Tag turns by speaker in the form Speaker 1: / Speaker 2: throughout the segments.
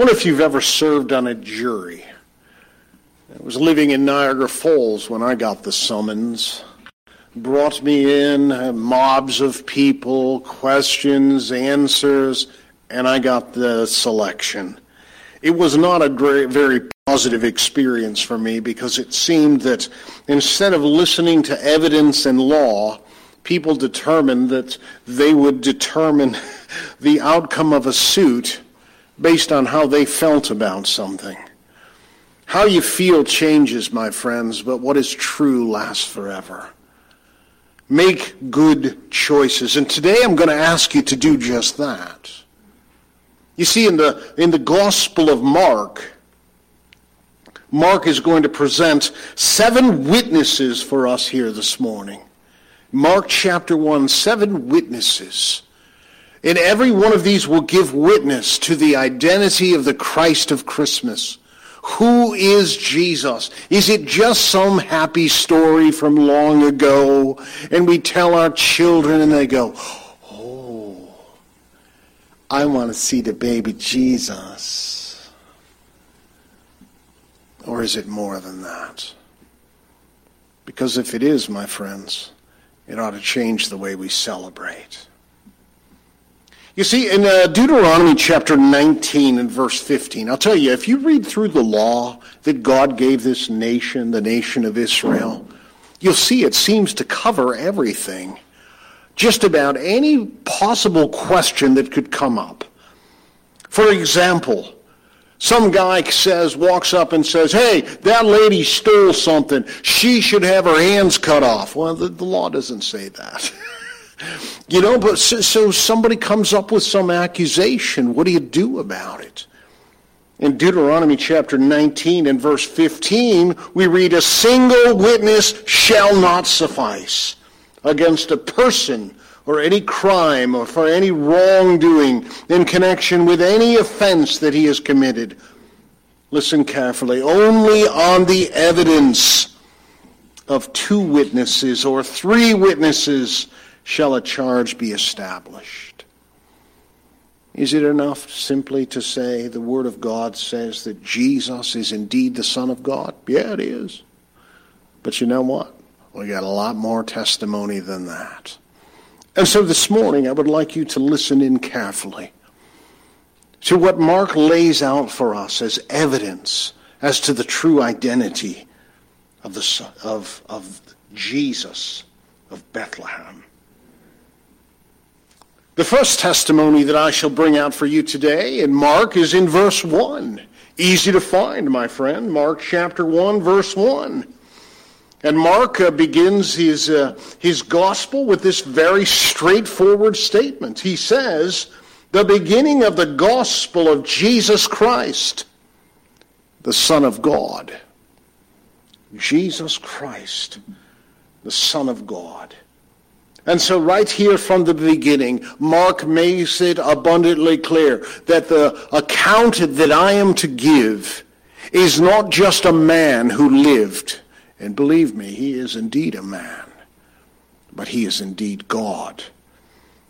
Speaker 1: wonder if you've ever served on a jury. I was living in Niagara Falls when I got the summons. Brought me in, mobs of people, questions, answers, and I got the selection. It was not a very positive experience for me because it seemed that instead of listening to evidence and law, people determined that they would determine the outcome of a suit based on how they felt about something. How you feel changes, my friends, but what is true lasts forever. Make good choices. And today I'm going to ask you to do just that. You see, in the, in the Gospel of Mark, Mark is going to present seven witnesses for us here this morning. Mark chapter 1, seven witnesses. And every one of these will give witness to the identity of the Christ of Christmas. Who is Jesus? Is it just some happy story from long ago? And we tell our children and they go, oh, I want to see the baby Jesus. Or is it more than that? Because if it is, my friends, it ought to change the way we celebrate. You see, in uh, Deuteronomy chapter 19 and verse 15, I'll tell you, if you read through the law that God gave this nation, the nation of Israel, you'll see it seems to cover everything. Just about any possible question that could come up. For example, some guy says, walks up and says, hey, that lady stole something. She should have her hands cut off. Well, the, the law doesn't say that. You know, but so, so somebody comes up with some accusation. What do you do about it? In Deuteronomy chapter 19 and verse 15, we read, A single witness shall not suffice against a person or any crime or for any wrongdoing in connection with any offense that he has committed. Listen carefully. Only on the evidence of two witnesses or three witnesses shall a charge be established. Is it enough simply to say the Word of God says that Jesus is indeed the Son of God? Yeah, it is. But you know what? We got a lot more testimony than that. And so this morning, I would like you to listen in carefully to what Mark lays out for us as evidence as to the true identity of, the, of, of Jesus of Bethlehem. The first testimony that I shall bring out for you today in Mark is in verse 1. Easy to find, my friend. Mark chapter 1, verse 1. And Mark uh, begins his, uh, his gospel with this very straightforward statement. He says, The beginning of the gospel of Jesus Christ, the Son of God. Jesus Christ, the Son of God. And so right here from the beginning, Mark makes it abundantly clear that the account that I am to give is not just a man who lived. And believe me, he is indeed a man. But he is indeed God.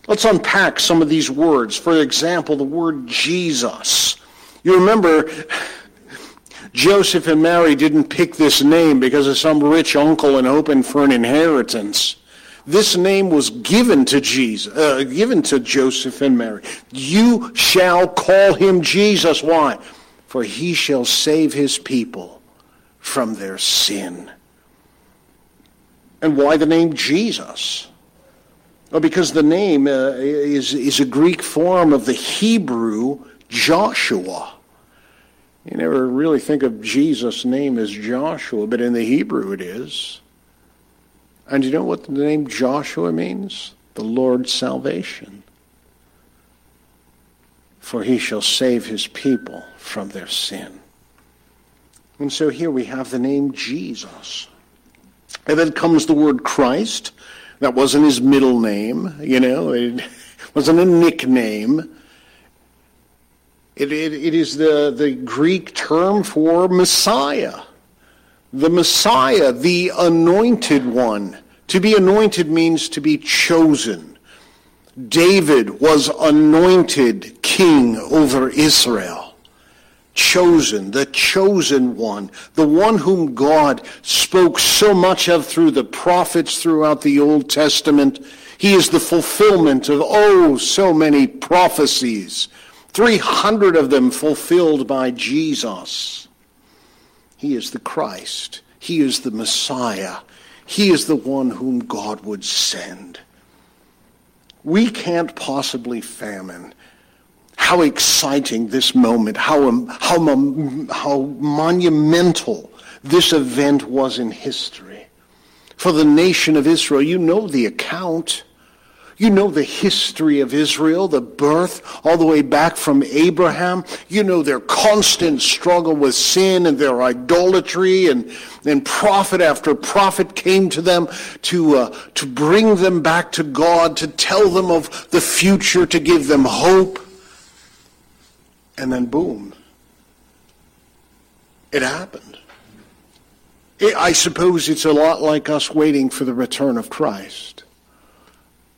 Speaker 1: Let's unpack some of these words. For example, the word Jesus. You remember Joseph and Mary didn't pick this name because of some rich uncle and hoping for an inheritance. This name was given to Jesus, uh, given to Joseph and Mary. You shall call him Jesus. Why? For he shall save his people from their sin. And why the name Jesus? Well, because the name uh, is, is a Greek form of the Hebrew Joshua. You never really think of Jesus' name as Joshua, but in the Hebrew it is. And you know what the name Joshua means? The Lord's salvation. For he shall save his people from their sin. And so here we have the name Jesus. And then comes the word Christ. That wasn't his middle name, you know, it wasn't a nickname. It, it, it is the, the Greek term for Messiah the Messiah, the anointed one. To be anointed means to be chosen. David was anointed king over Israel. chosen, the chosen one, the one whom God spoke so much of through the prophets throughout the Old Testament. He is the fulfillment of, oh, so many prophecies, 300 of them fulfilled by Jesus. He is the Christ. He is the Messiah. He is the one whom God would send. We can't possibly famine how exciting this moment, how, um, how, how monumental this event was in history. For the nation of Israel, you know the account. You know the history of Israel, the birth all the way back from Abraham. You know their constant struggle with sin and their idolatry and, and prophet after prophet came to them to, uh, to bring them back to God, to tell them of the future, to give them hope. And then boom, it happened. I suppose it's a lot like us waiting for the return of Christ.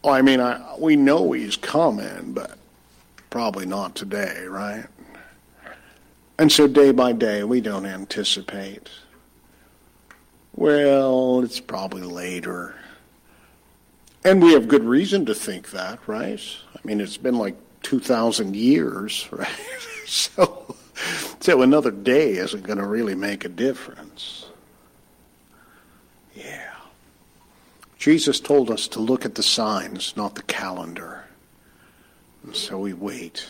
Speaker 1: Oh, I mean, I, we know he's coming, but probably not today, right? And so day by day, we don't anticipate. Well, it's probably later. And we have good reason to think that, right? I mean, it's been like 2,000 years, right? so, so another day isn't going to really make a difference. Yeah. Jesus told us to look at the signs, not the calendar. And so we wait.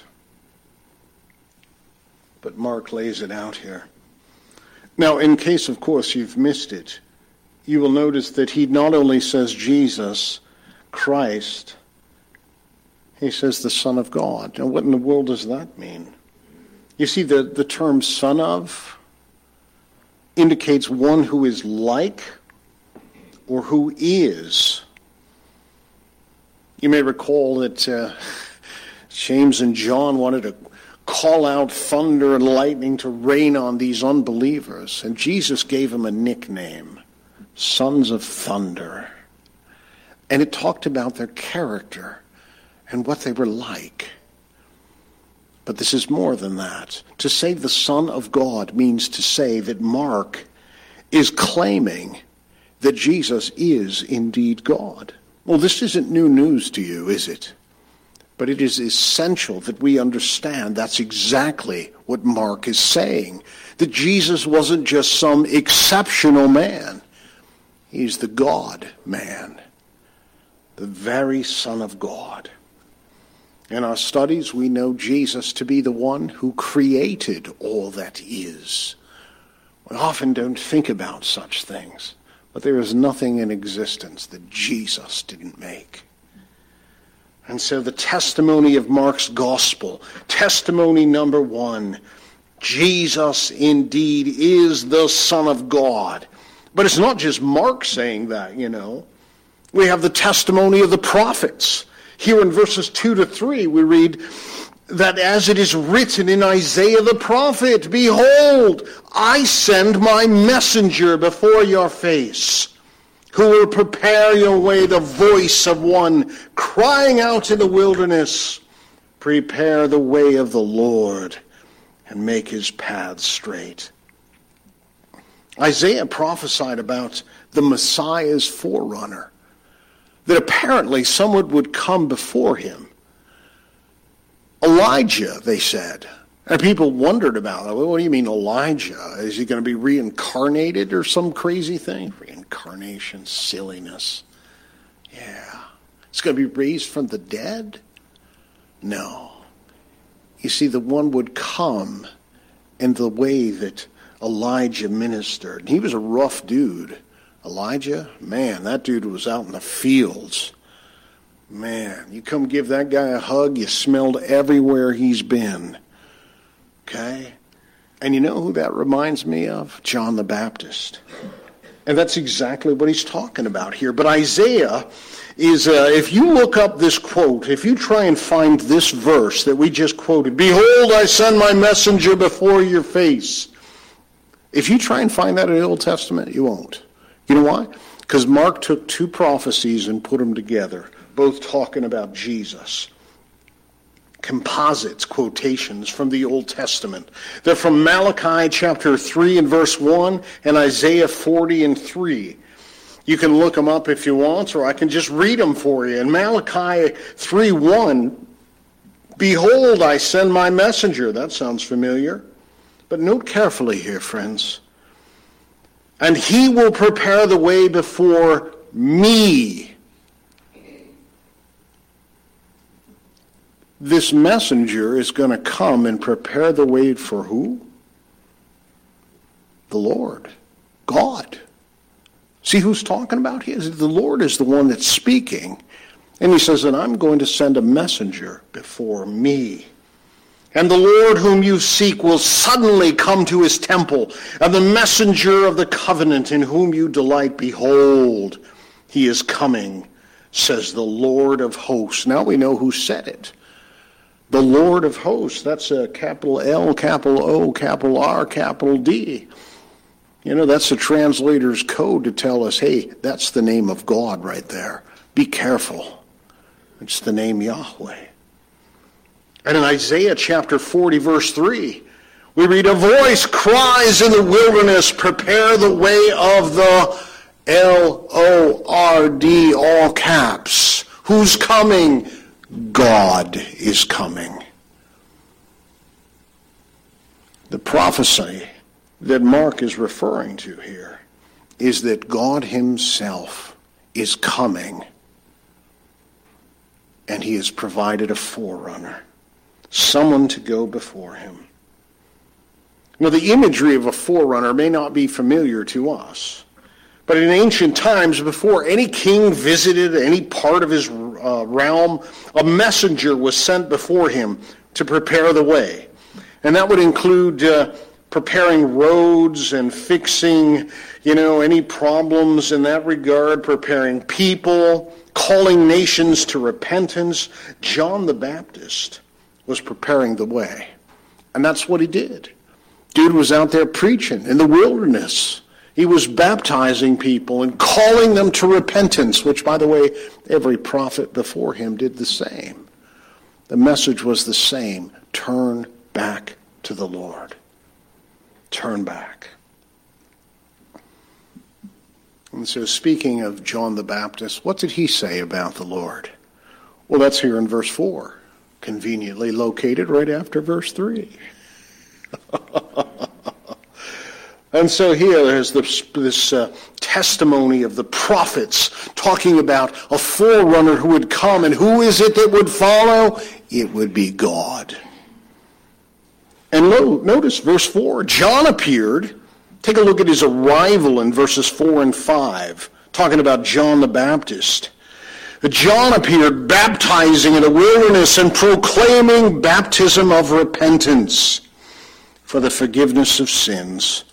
Speaker 1: But Mark lays it out here. Now, in case, of course, you've missed it, you will notice that he not only says Jesus, Christ, he says the Son of God. Now, what in the world does that mean? You see, the, the term son of indicates one who is like or who is. You may recall that uh, James and John wanted to call out thunder and lightning to rain on these unbelievers, and Jesus gave them a nickname Sons of Thunder. And it talked about their character and what they were like. But this is more than that. To say the Son of God means to say that Mark is claiming that Jesus is indeed God. Well, this isn't new news to you, is it? But it is essential that we understand that's exactly what Mark is saying. That Jesus wasn't just some exceptional man. He's the God man, the very Son of God. In our studies, we know Jesus to be the one who created all that is. We often don't think about such things, but there is nothing in existence that Jesus didn't make. And so the testimony of Mark's gospel, testimony number one, Jesus indeed is the Son of God. But it's not just Mark saying that, you know. We have the testimony of the prophets. Here in verses 2 to 3, we read that as it is written in Isaiah the prophet, Behold, I send my messenger before your face, who will prepare your way, the voice of one crying out in the wilderness, Prepare the way of the Lord and make his paths straight. Isaiah prophesied about the Messiah's forerunner that apparently someone would come before him. Elijah, they said. And people wondered about it. Well, what do you mean Elijah? Is he going to be reincarnated or some crazy thing? Reincarnation, silliness. Yeah. It's going to be raised from the dead? No. You see, the one would come in the way that Elijah ministered. He was a rough dude. Elijah, man, that dude was out in the fields. Man, you come give that guy a hug, you smelled everywhere he's been. Okay? And you know who that reminds me of? John the Baptist. And that's exactly what he's talking about here. But Isaiah is, uh, if you look up this quote, if you try and find this verse that we just quoted, Behold, I send my messenger before your face. If you try and find that in the Old Testament, you won't. You know why? Because Mark took two prophecies and put them together, both talking about Jesus. composites, quotations from the Old Testament. They're from Malachi chapter 3 and verse 1 and Isaiah 40 and 3. You can look them up if you want, or I can just read them for you. In Malachi 3 1, Behold, I send my messenger. That sounds familiar. But note carefully here, friends. And he will prepare the way before me. This messenger is going to come and prepare the way for who? The Lord, God. See who's talking about here? The Lord is the one that's speaking. And he says, And I'm going to send a messenger before me. And the Lord whom you seek will suddenly come to his temple, and the messenger of the covenant in whom you delight, behold, he is coming, says the Lord of hosts. Now we know who said it. The Lord of hosts. That's a capital L, capital O, capital R, capital D. You know, that's the translator's code to tell us, hey, that's the name of God right there. Be careful. It's the name Yahweh. And in Isaiah chapter 40, verse 3, we read, A voice cries in the wilderness, prepare the way of the L-O-R-D, all caps. Who's coming? God is coming. The prophecy that Mark is referring to here is that God himself is coming and he has provided a forerunner someone to go before him. Now, the imagery of a forerunner may not be familiar to us, but in ancient times, before any king visited any part of his uh, realm, a messenger was sent before him to prepare the way. And that would include uh, preparing roads and fixing, you know, any problems in that regard, preparing people, calling nations to repentance. John the Baptist was preparing the way. And that's what he did. Dude was out there preaching in the wilderness. He was baptizing people and calling them to repentance, which, by the way, every prophet before him did the same. The message was the same turn back to the Lord. Turn back. And so, speaking of John the Baptist, what did he say about the Lord? Well, that's here in verse 4 conveniently located right after verse 3. and so here is this, this uh, testimony of the prophets talking about a forerunner who would come, and who is it that would follow? It would be God. And lo, notice verse 4 John appeared. Take a look at his arrival in verses 4 and 5, talking about John the Baptist. John appeared baptizing in the wilderness and proclaiming baptism of repentance for the forgiveness of sins.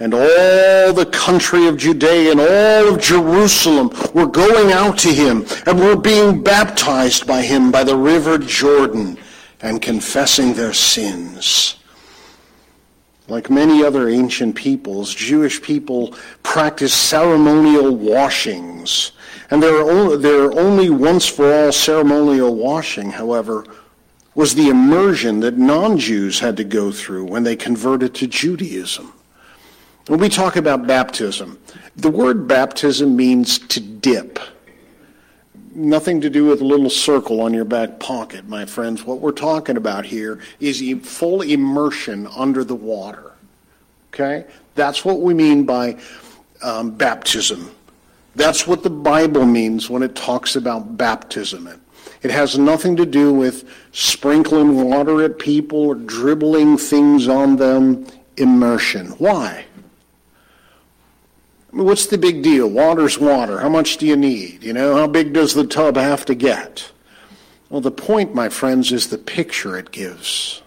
Speaker 1: And all the country of Judea and all of Jerusalem were going out to him and were being baptized by him by the river Jordan and confessing their sins. Like many other ancient peoples, Jewish people practiced ceremonial washings and their, their only once for all ceremonial washing, however, was the immersion that non Jews had to go through when they converted to Judaism. When we talk about baptism, the word baptism means to dip. Nothing to do with a little circle on your back pocket, my friends. What we're talking about here is full immersion under the water. Okay? That's what we mean by um, baptism. That's what the Bible means when it talks about baptism. It has nothing to do with sprinkling water at people or dribbling things on them. Immersion. Why? I mean, what's the big deal? Water's water. How much do you need? You know, how big does the tub have to get? Well, the point, my friends, is the picture it gives.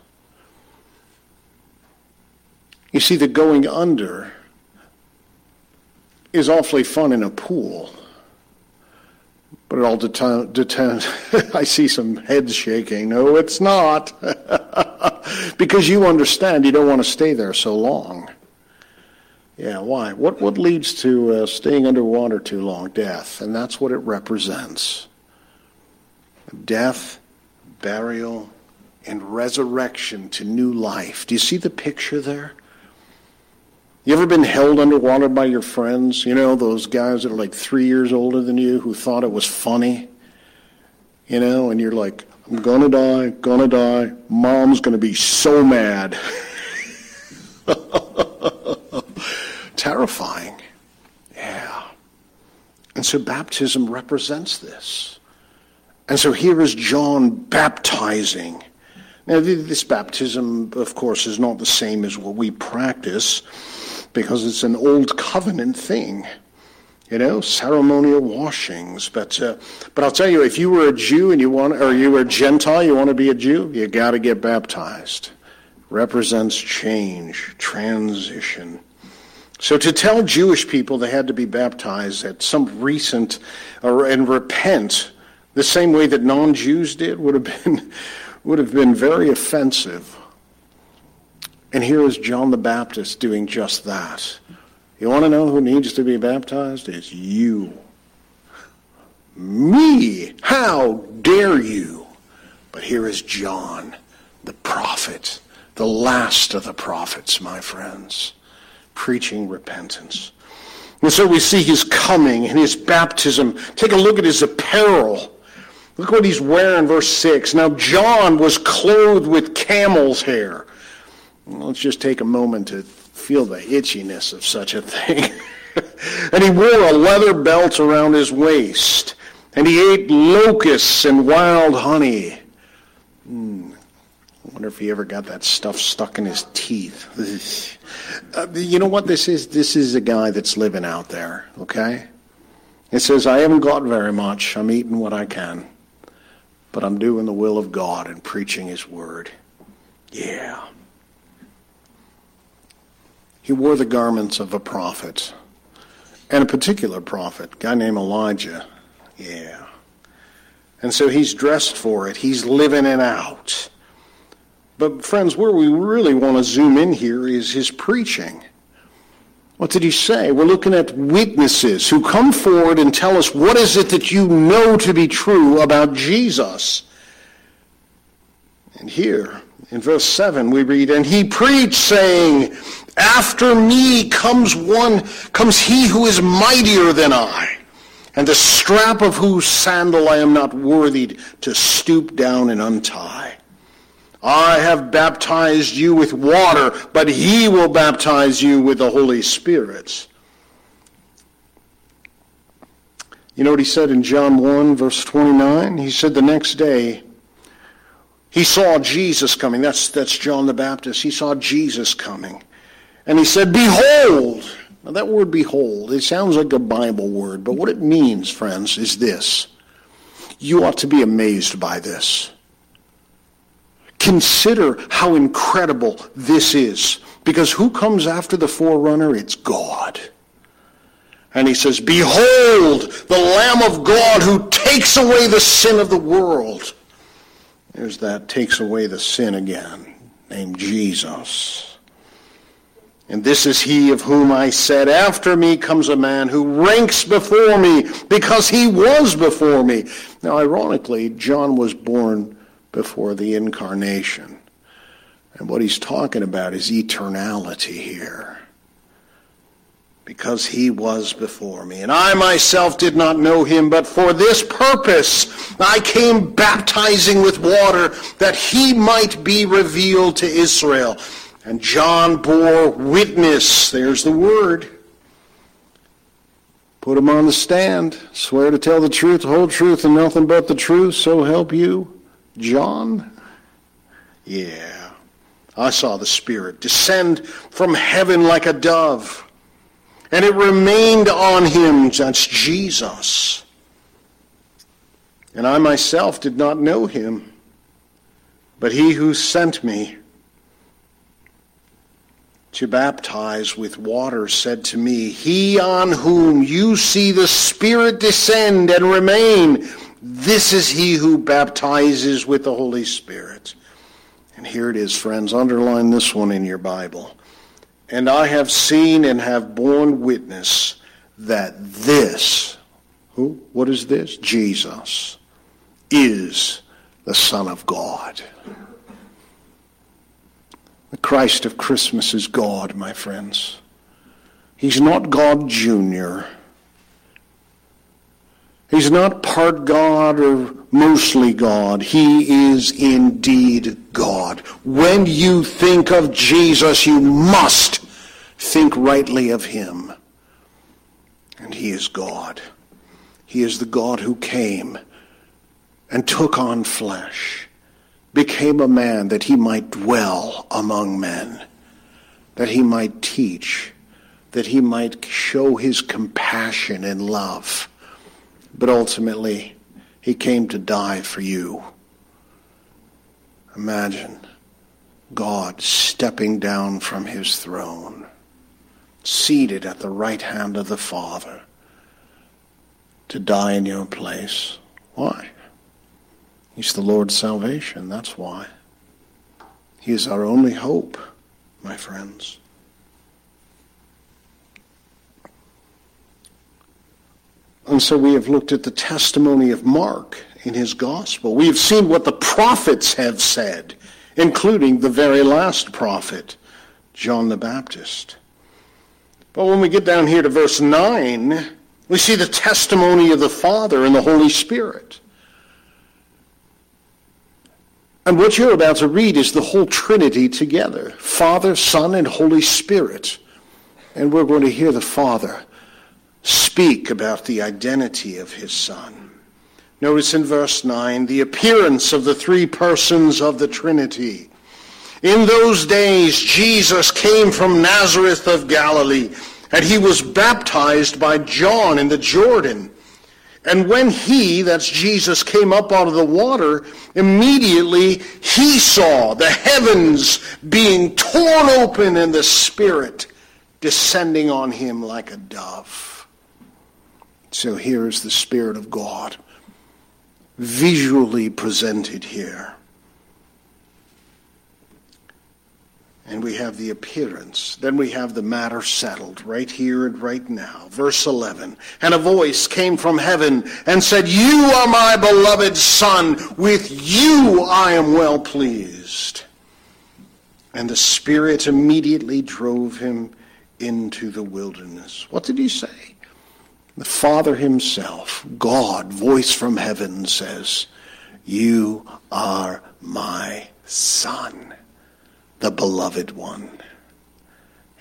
Speaker 1: You see, the going under is awfully fun in a pool. But it all depends. I see some heads shaking. No, it's not. because you understand you don't want to stay there so long. Yeah, why? What, what leads to uh, staying underwater too long? Death. And that's what it represents death, burial, and resurrection to new life. Do you see the picture there? You ever been held underwater by your friends? You know, those guys that are like three years older than you who thought it was funny? You know, and you're like, I'm gonna die, gonna die. Mom's gonna be so mad. Terrifying. Yeah. And so baptism represents this. And so here is John baptizing. Now, this baptism, of course, is not the same as what we practice because it's an old covenant thing, you know, ceremonial washings. But uh, but I'll tell you, if you were a Jew and you want, or you were a Gentile, you want to be a Jew, you got to get baptized. Represents change, transition. So to tell Jewish people they had to be baptized at some recent or and repent the same way that non-Jews did would have been would have been very offensive. And here is John the Baptist doing just that. You want to know who needs to be baptized? It's you. Me! How dare you? But here is John, the prophet, the last of the prophets, my friends, preaching repentance. And so we see his coming and his baptism. Take a look at his apparel. Look what he's wearing, verse 6. Now, John was clothed with camel's hair Let's just take a moment to feel the itchiness of such a thing. and he wore a leather belt around his waist. And he ate locusts and wild honey. Wonder if he ever got that stuff stuck in his teeth. uh, you know what this is? This is a guy that's living out there, okay? It says, I haven't got very much. I'm eating what I can. But I'm doing the will of God and preaching his word. Yeah. He wore the garments of a prophet, and a particular prophet, guy named Elijah. Yeah. And so he's dressed for it. He's living it out. But, friends, where we really want to zoom in here is his preaching. What did he say? We're looking at witnesses who come forward and tell us what is it that you know to be true about Jesus. And here, in verse 7, we read, And he preached, saying, after me comes one, comes he who is mightier than I, and the strap of whose sandal I am not worthy to stoop down and untie. I have baptized you with water, but he will baptize you with the Holy Spirit. You know what he said in John 1, verse 29? He said the next day, he saw Jesus coming. That's, that's John the Baptist. He saw Jesus coming. And he said, Behold. Now, that word behold, it sounds like a Bible word, but what it means, friends, is this. You ought to be amazed by this. Consider how incredible this is. Because who comes after the forerunner? It's God. And he says, Behold, the Lamb of God who takes away the sin of the world. There's that takes away the sin again, named Jesus. And this is he of whom I said, After me comes a man who ranks before me because he was before me. Now, ironically, John was born before the incarnation. And what he's talking about is eternality here. Because he was before me. And I myself did not know him, but for this purpose I came baptizing with water that he might be revealed to Israel. And John bore witness. There's the word. Put him on the stand. Swear to tell the truth, the whole truth, and nothing but the truth. So help you, John. Yeah. I saw the Spirit descend from heaven like a dove. And it remained on him. That's Jesus. And I myself did not know him. But he who sent me to baptize with water said to me, He on whom you see the Spirit descend and remain, this is he who baptizes with the Holy Spirit. And here it is, friends. Underline this one in your Bible. And I have seen and have borne witness that this, who? What is this? Jesus, is the Son of God. The Christ of Christmas is God, my friends. He's not God Jr. He's not part God or mostly God. He is indeed God. When you think of Jesus, you must think rightly of him. And he is God. He is the God who came and took on flesh, became a man that he might dwell among men, that he might teach, that he might show his compassion and love. But ultimately, he came to die for you. Imagine God stepping down from his throne, seated at the right hand of the Father, to die in your place. Why? He's the Lord's salvation. That's why. He is our only hope, my friends. And so we have looked at the testimony of Mark in his gospel. We have seen what the prophets have said, including the very last prophet, John the Baptist. But when we get down here to verse 9, we see the testimony of the Father and the Holy Spirit. And what you're about to read is the whole Trinity together Father, Son, and Holy Spirit. And we're going to hear the Father speak about the identity of his Son. Notice in verse 9 the appearance of the three persons of the Trinity. In those days, Jesus came from Nazareth of Galilee, and he was baptized by John in the Jordan. And when he, that's Jesus, came up out of the water, immediately he saw the heavens being torn open and the Spirit descending on him like a dove. So here is the Spirit of God visually presented here. And we have the appearance. Then we have the matter settled right here and right now. Verse 11. And a voice came from heaven and said, You are my beloved Son. With you I am well pleased. And the Spirit immediately drove him into the wilderness. What did he say? The Father himself, God, voice from heaven says, You are my Son the beloved one.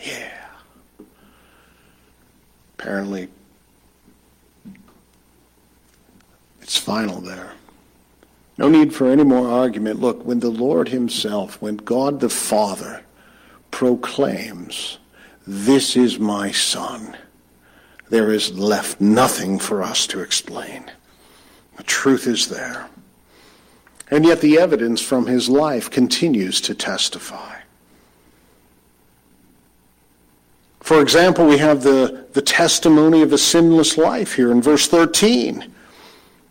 Speaker 1: Yeah. Apparently, it's final there. No need for any more argument. Look, when the Lord Himself, when God the Father proclaims, This is my Son, there is left nothing for us to explain. The truth is there. And yet the evidence from his life continues to testify. For example, we have the, the testimony of a sinless life here in verse 13.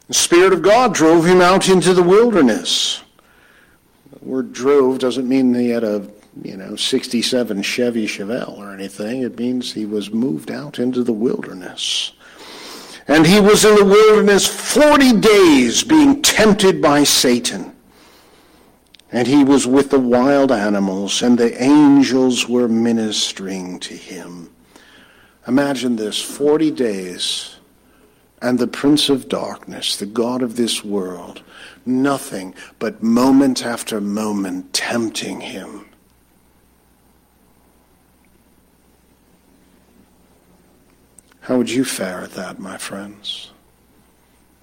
Speaker 1: The Spirit of God drove him out into the wilderness. The word drove doesn't mean he had a you know 67 Chevy Chevelle or anything. It means he was moved out into the wilderness. And he was in the wilderness 40 days being tempted by Satan. And he was with the wild animals, and the angels were ministering to him. Imagine this 40 days, and the prince of darkness, the God of this world, nothing but moment after moment tempting him. How would you fare at that, my friends?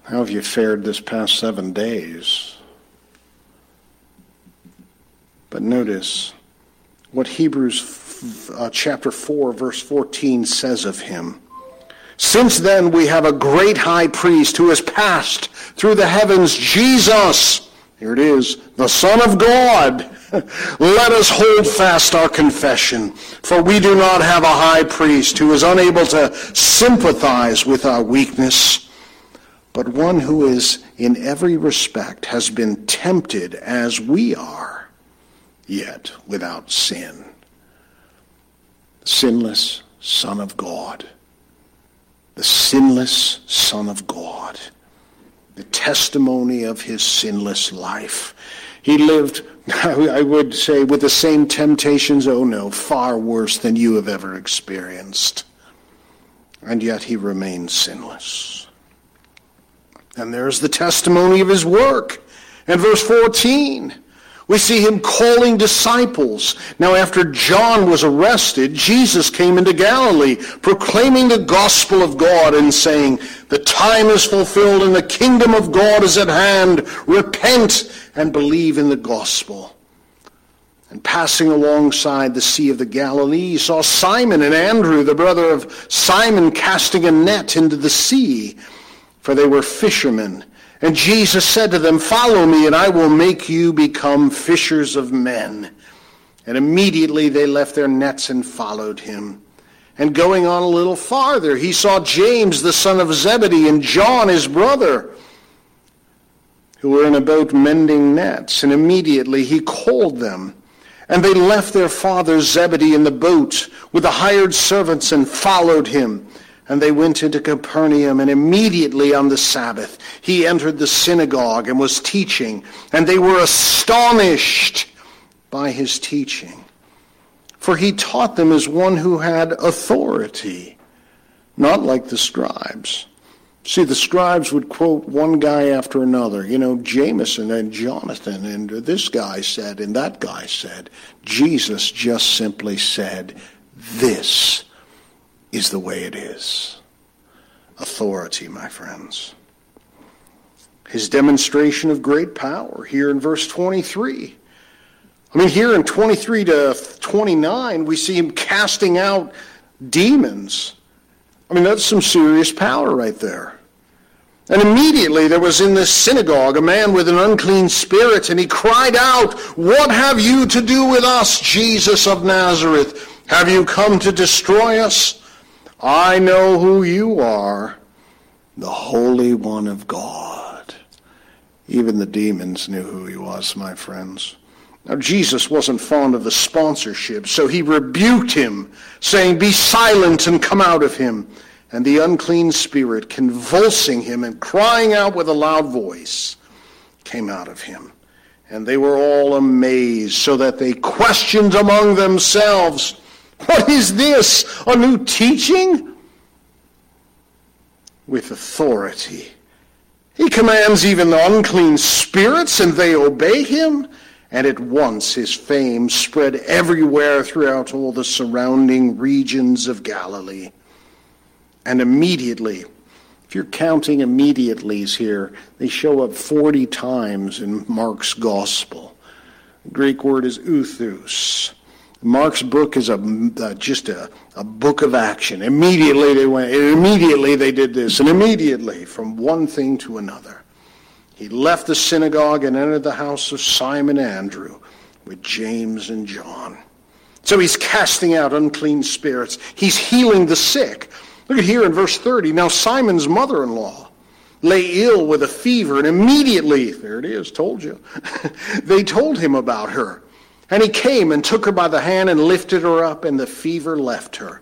Speaker 1: How have you fared this past seven days? But notice what Hebrews uh, chapter 4, verse 14 says of him. Since then we have a great high priest who has passed through the heavens, Jesus. Here it is, the Son of God. Let us hold fast our confession, for we do not have a high priest who is unable to sympathize with our weakness, but one who is in every respect has been tempted as we are, yet without sin. Sinless Son of God. The sinless Son of God. The testimony of his sinless life He lived, I would say, with the same temptations, oh no, far worse than you have ever experienced. And yet he remained sinless. And there's the testimony of his work. In verse 14, we see him calling disciples. Now, after John was arrested, Jesus came into Galilee, proclaiming the gospel of God and saying, The time is fulfilled and the kingdom of God is at hand. Repent and believe in the gospel. And passing alongside the Sea of the Galilee, he saw Simon and Andrew, the brother of Simon, casting a net into the sea, for they were fishermen. And Jesus said to them, Follow me, and I will make you become fishers of men. And immediately they left their nets and followed him. And going on a little farther, he saw James, the son of Zebedee, and John, his brother, who were in a boat mending nets. And immediately he called them. And they left their father Zebedee in the boat with the hired servants and followed him. And they went into Capernaum, and immediately on the Sabbath he entered the synagogue and was teaching, and they were astonished by his teaching. For he taught them as one who had authority, not like the scribes. See, the scribes would quote one guy after another. You know, Jameson and Jonathan, and this guy said, and that guy said. Jesus just simply said, This is the way it is. Authority, my friends. His demonstration of great power here in verse 23. I mean, here in 23 to 29, we see him casting out demons. I mean, that's some serious power right there. And immediately there was in this synagogue a man with an unclean spirit, and he cried out, What have you to do with us, Jesus of Nazareth? Have you come to destroy us? I know who you are, the Holy One of God. Even the demons knew who he was, my friends. Now, Jesus wasn't fond of the sponsorship, so he rebuked him, saying, Be silent and come out of him. And the unclean spirit, convulsing him and crying out with a loud voice, came out of him. And they were all amazed, so that they questioned among themselves, what is this? A new teaching? With authority. He commands even the unclean spirits, and they obey him. And at once his fame spread everywhere throughout all the surrounding regions of Galilee. And immediately, if you're counting immediatelys here, they show up 40 times in Mark's gospel. The Greek word is euthus. Mark's book is a, uh, just a, a book of action. Immediately they went, immediately they did this, and immediately from one thing to another. He left the synagogue and entered the house of Simon Andrew with James and John. So he's casting out unclean spirits. He's healing the sick. Look at here in verse 30. Now Simon's mother-in-law lay ill with a fever, and immediately, there it is, told you, they told him about her. And he came and took her by the hand and lifted her up, and the fever left her,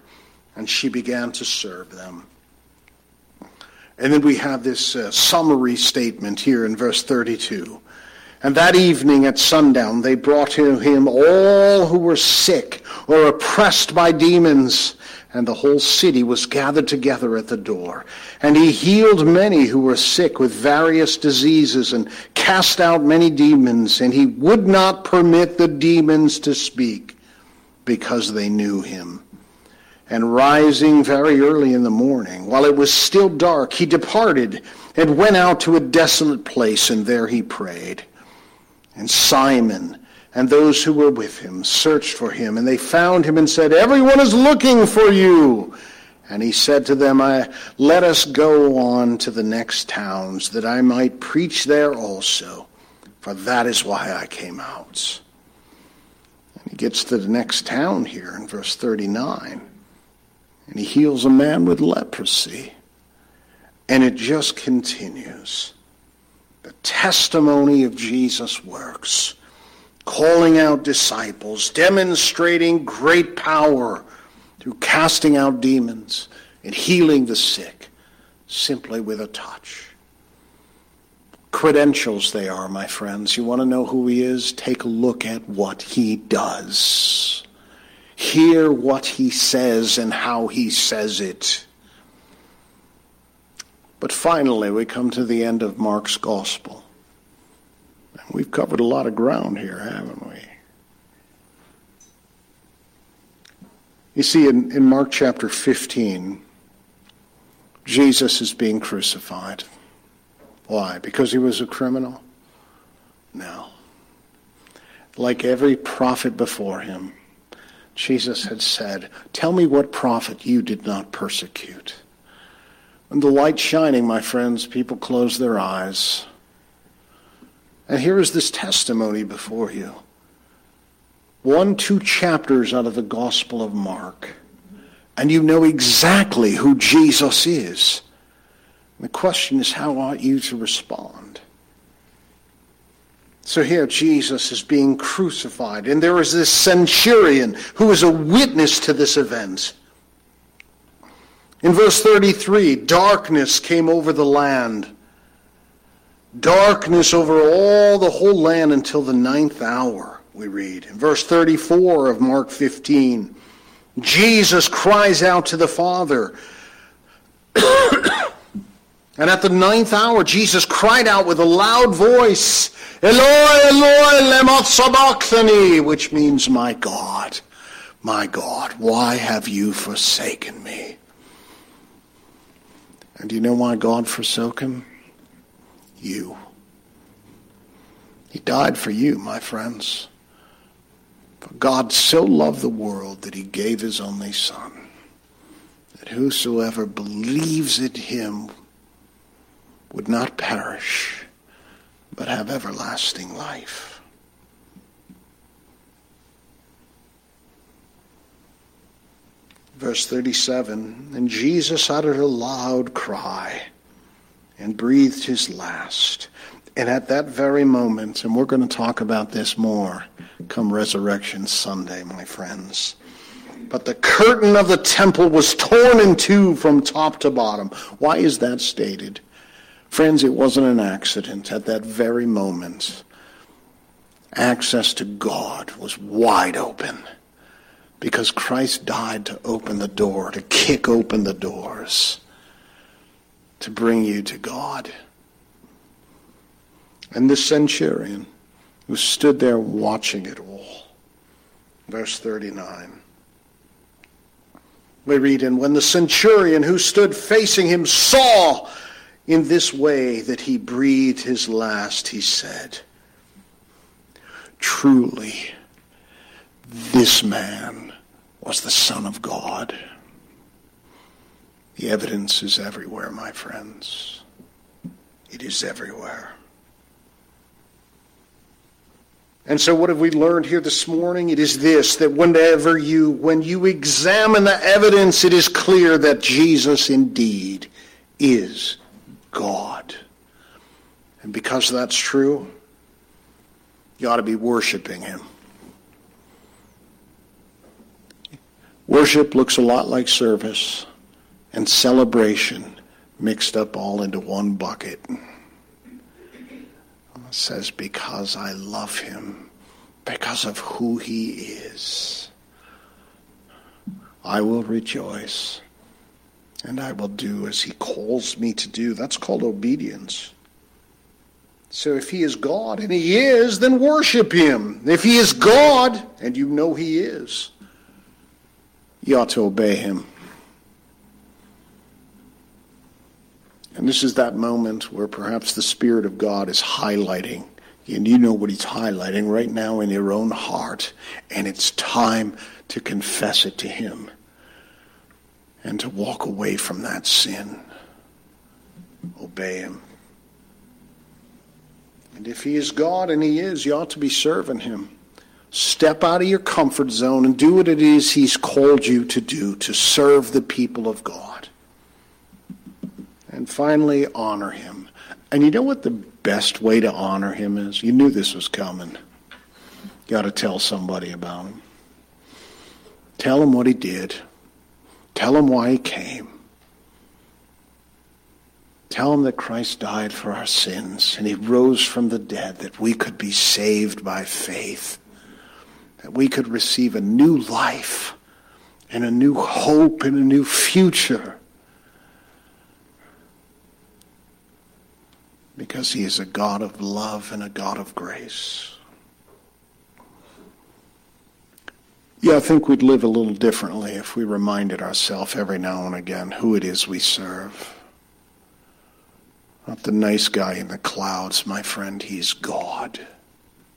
Speaker 1: and she began to serve them. And then we have this uh, summary statement here in verse 32. And that evening at sundown, they brought to him all who were sick or oppressed by demons and the whole city was gathered together at the door. And he healed many who were sick with various diseases and cast out many demons, and he would not permit the demons to speak because they knew him. And rising very early in the morning, while it was still dark, he departed and went out to a desolate place, and there he prayed. And Simon, and those who were with him searched for him, and they found him and said, Everyone is looking for you. And he said to them, Let us go on to the next towns, that I might preach there also, for that is why I came out. And he gets to the next town here in verse 39, and he heals a man with leprosy. And it just continues. The testimony of Jesus works calling out disciples, demonstrating great power through casting out demons and healing the sick simply with a touch. credentials they are, my friends. You want to know who he is? Take a look at what he does. Hear what he says and how he says it. But finally, we come to the end of Mark's gospel. And we've covered a lot of ground here, haven't we? You see, in, in Mark chapter 15, Jesus is being crucified. Why? Because he was a criminal? No. Like every prophet before him, Jesus had said, Tell me what prophet you did not persecute. And the light shining, my friends, people close their eyes. And here is this testimony before you. One, two chapters out of the Gospel of Mark. And you know exactly who Jesus is. The question is, how ought you to respond? So here Jesus is being crucified, and there is this centurion who is a witness to this event. In verse 33, darkness came over the land. Darkness over all the whole land until the ninth hour, we read. In verse 34 of Mark 15, Jesus cries out to the Father. And at the ninth hour, Jesus cried out with a loud voice, Eloi, Eloi, lema sabachthani, which means, My God, my God, why have you forsaken me? And do you know why God forsook him? You. He died for you, my friends. For God so loved the world that he gave his only Son, that whosoever believes in him would not perish, but have everlasting life. Verse 37 And Jesus uttered a loud cry and breathed his last. And at that very moment, and we're going to talk about this more come Resurrection Sunday, my friends. But the curtain of the temple was torn in two from top to bottom. Why is that stated? Friends, it wasn't an accident. At that very moment, access to God was wide open because Christ died to open the door, to kick open the doors, to bring you to God. And this centurion who stood there watching it all. Verse 39. We read, And when the centurion who stood facing him saw in this way that he breathed his last, he said, Truly, this man was the Son of God. The evidence is everywhere, my friends. It is everywhere. And so what have we learned here this morning? It is this, that whenever you, when you examine the evidence, it is clear that Jesus indeed is God. And because that's true, you ought to be worshiping him. Worship looks a lot like service and celebration mixed up all into one bucket says, Because I love him, because of who he is, I will rejoice and I will do as he calls me to do. That's called obedience. So if he is God, and he is, then worship him. If he is God, and you know he is, you ought to obey him. And this is that moment where perhaps the Spirit of God is highlighting, and you know what He's highlighting right now in your own heart, and it's time to confess it to Him and to walk away from that sin. Obey Him. And if He is God, and He is, you ought to be serving Him. Step out of your comfort zone and do what it is He's called you to do to serve the people of God. And finally, honor him. And you know what the best way to honor him is? You knew this was coming. You got to tell somebody about him. Tell him what he did. Tell him why he came. Tell him that Christ died for our sins and he rose from the dead that we could be saved by faith, that we could receive a new life and a new hope and a new future. Because he is a God of love and a God of grace. Yeah, I think we'd live a little differently if we reminded ourselves every now and again who it is we serve. Not the nice guy in the clouds, my friend, he's God.